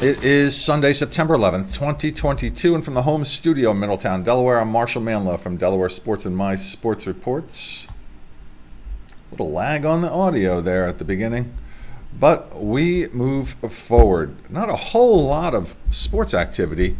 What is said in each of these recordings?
It is Sunday, September 11th, 2022, and from the home studio in Middletown, Delaware, I'm Marshall Manlove from Delaware Sports and My Sports Reports. A Little lag on the audio there at the beginning, but we move forward. Not a whole lot of sports activity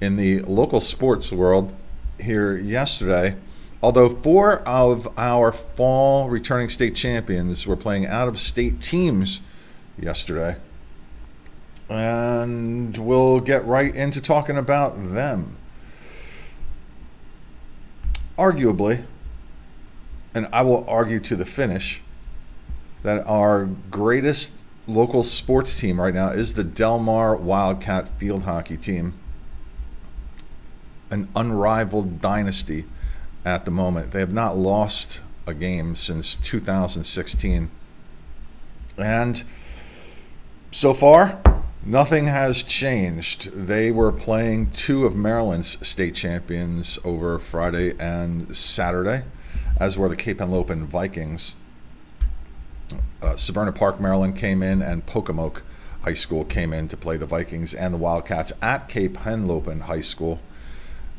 in the local sports world here yesterday, although four of our fall returning state champions were playing out of state teams yesterday and we'll get right into talking about them. Arguably, and I will argue to the finish, that our greatest local sports team right now is the Delmar Wildcat field hockey team. An unrivaled dynasty at the moment. They have not lost a game since 2016. And so far, Nothing has changed. They were playing two of Maryland's state champions over Friday and Saturday, as were the Cape Henlopen Vikings. Uh, Severna Park, Maryland came in, and Pocomoke High School came in to play the Vikings and the Wildcats at Cape Henlopen High School.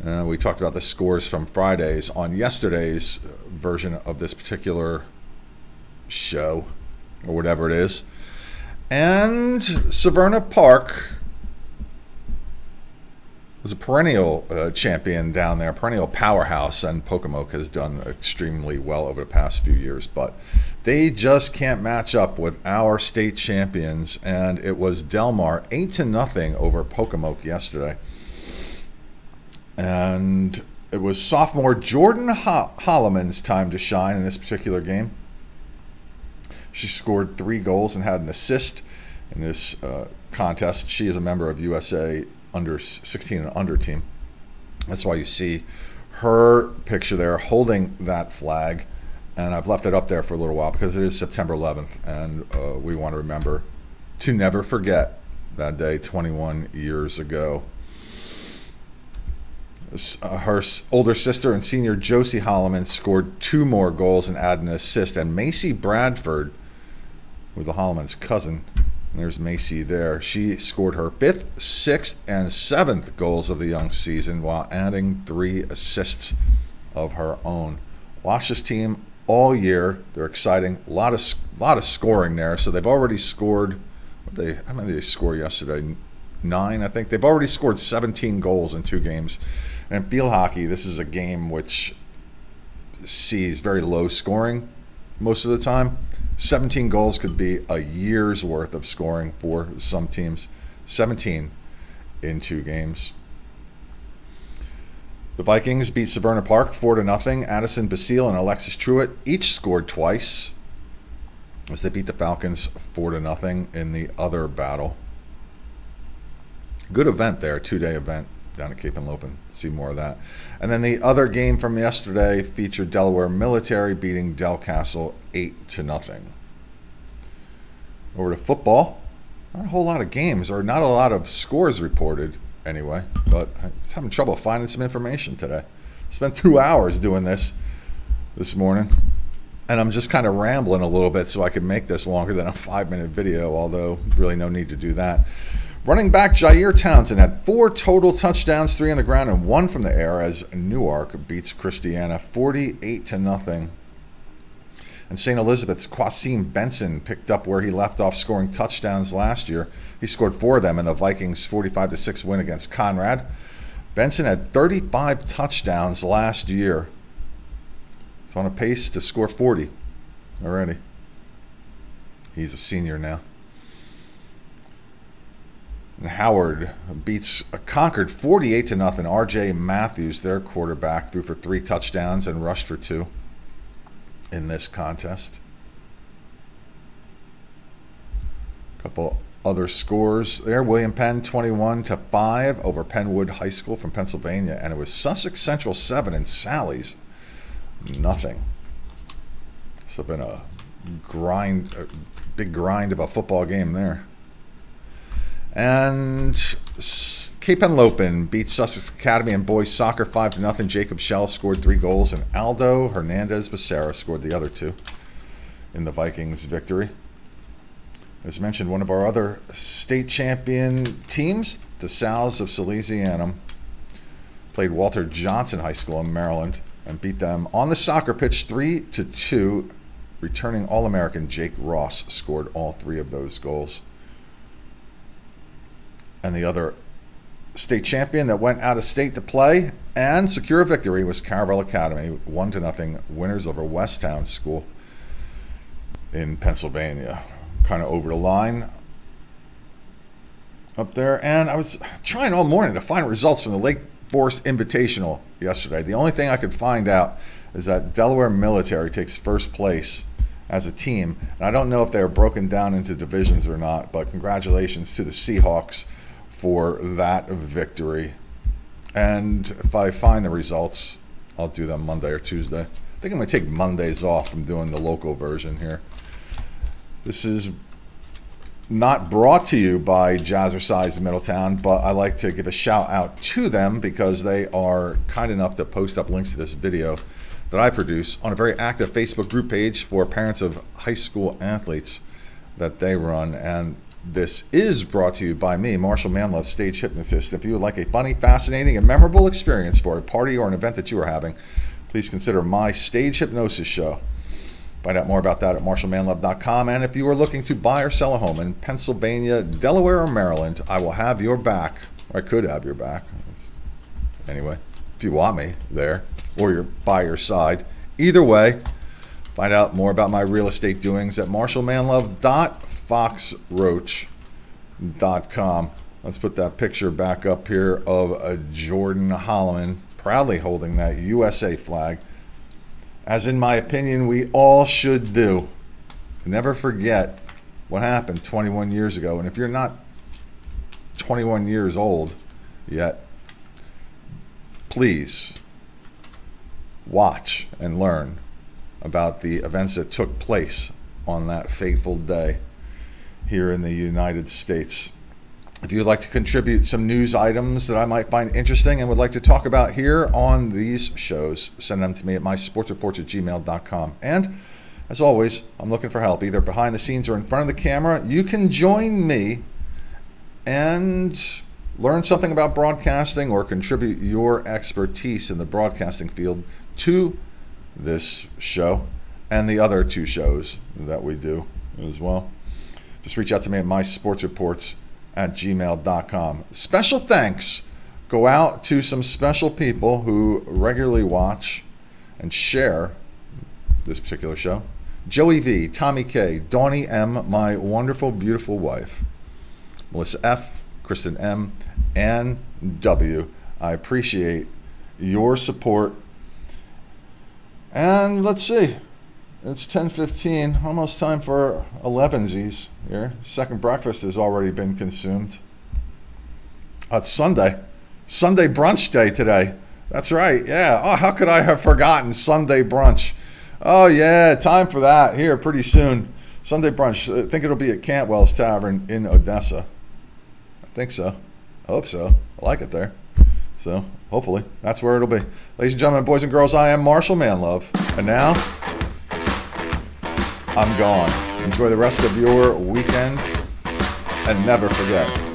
Uh, we talked about the scores from Fridays on yesterday's version of this particular show, or whatever it is. And Severna Park was a perennial uh, champion down there, perennial powerhouse, and Pocomoke has done extremely well over the past few years. But they just can't match up with our state champions, and it was Delmar eight to nothing over Pocomoke yesterday. And it was sophomore Jordan Ho- Holloman's time to shine in this particular game. She scored three goals and had an assist in this uh, contest. She is a member of USA under 16 and under team. That's why you see her picture there holding that flag. And I've left it up there for a little while because it is September 11th, and uh, we want to remember to never forget that day 21 years ago. Uh, her older sister and senior Josie Holloman scored two more goals and added an assist, and Macy Bradford with the Holloman's cousin. There's Macy there. She scored her fifth, sixth, and seventh goals of the young season while adding three assists of her own. Watch this team all year. They're exciting. A lot of lot of scoring there. So they've already scored. They how many did they score yesterday? Nine, I think. They've already scored 17 goals in two games. And field hockey, this is a game which sees very low scoring most of the time. 17 goals could be a year's worth of scoring for some teams. 17 in two games. The Vikings beat Severna Park 4 to nothing. Addison Basile and Alexis Truitt each scored twice as they beat the Falcons 4 to nothing in the other battle. Good event there, two day event down at Cape and Henlopen. See more of that. And then the other game from yesterday featured Delaware Military beating Delcastle eight to nothing. Over to football. Not a whole lot of games, or not a lot of scores reported anyway. But I'm having trouble finding some information today. Spent two hours doing this this morning, and I'm just kind of rambling a little bit so I could make this longer than a five minute video. Although really no need to do that. Running back Jair Townsend had four total touchdowns, three on the ground and one from the air as Newark beats Christiana 48 to nothing. And St. Elizabeth's Quasim Benson picked up where he left off scoring touchdowns last year. He scored four of them in the Vikings' 45 to 6 win against Conrad. Benson had 35 touchdowns last year. He's on a pace to score 40 already. He's a senior now. And Howard beats a Concord 48 to nothing. RJ Matthews, their quarterback, threw for three touchdowns and rushed for two in this contest. A couple other scores there. William Penn 21 to 5 over Penn Wood High School from Pennsylvania. And it was Sussex Central 7 and Sally's nothing. So been a grind, a big grind of a football game there. And Cape Henlopen beat Sussex Academy in boys soccer 5 to nothing. Jacob Shell scored three goals, and Aldo Hernandez Becerra scored the other two in the Vikings' victory. As mentioned, one of our other state champion teams, the Sals of Salesianum, played Walter Johnson High School in Maryland and beat them on the soccer pitch 3 to 2. Returning All American Jake Ross scored all three of those goals. And the other state champion that went out of state to play and secure a victory was Caravel Academy, one to nothing winners over Westtown School in Pennsylvania. Kind of over the line up there, and I was trying all morning to find results from the Lake Forest Invitational yesterday. The only thing I could find out is that Delaware Military takes first place as a team, and I don't know if they are broken down into divisions or not. But congratulations to the Seahawks for that victory. And if I find the results, I'll do them Monday or Tuesday. I think I'm going to take Mondays off from doing the local version here. This is not brought to you by Jazzercise Middletown, but I like to give a shout out to them because they are kind enough to post up links to this video that I produce on a very active Facebook group page for parents of high school athletes that they run. And this is brought to you by me, Marshall Manlove, stage hypnotist. If you would like a funny, fascinating, and memorable experience for a party or an event that you are having, please consider my stage hypnosis show. Find out more about that at marshallmanlove.com. And if you are looking to buy or sell a home in Pennsylvania, Delaware, or Maryland, I will have your back. I could have your back. Anyway, if you want me there, or you're by your side. Either way, find out more about my real estate doings at marshallmanlove.foxroach.com. Let's put that picture back up here of a Jordan Holloman proudly holding that USA flag as in my opinion we all should do. Never forget what happened 21 years ago. And if you're not 21 years old yet, please watch and learn about the events that took place on that fateful day here in the United States. If you'd like to contribute some news items that I might find interesting and would like to talk about here on these shows, send them to me at mysportsreports at gmail.com. And as always, I'm looking for help, either behind the scenes or in front of the camera. You can join me and learn something about broadcasting or contribute your expertise in the broadcasting field to this show and the other two shows that we do as well. Just reach out to me at mysportsreports at gmail.com. Special thanks go out to some special people who regularly watch and share this particular show. Joey V, Tommy K, Donnie M, my wonderful, beautiful wife, Melissa F, Kristen M, and W. I appreciate your support. And let's see. It's 10:15, almost time for 11sies here. Second breakfast has already been consumed. Uh, it's Sunday. Sunday brunch day today. That's right. Yeah. Oh, how could I have forgotten Sunday brunch? Oh yeah, time for that here pretty soon. Sunday brunch. I think it'll be at Cantwell's Tavern in Odessa. I think so. I hope so. I like it there. So hopefully that's where it'll be. Ladies and gentlemen, boys and girls, I am Marshall Manlove. And now I'm gone. Enjoy the rest of your weekend and never forget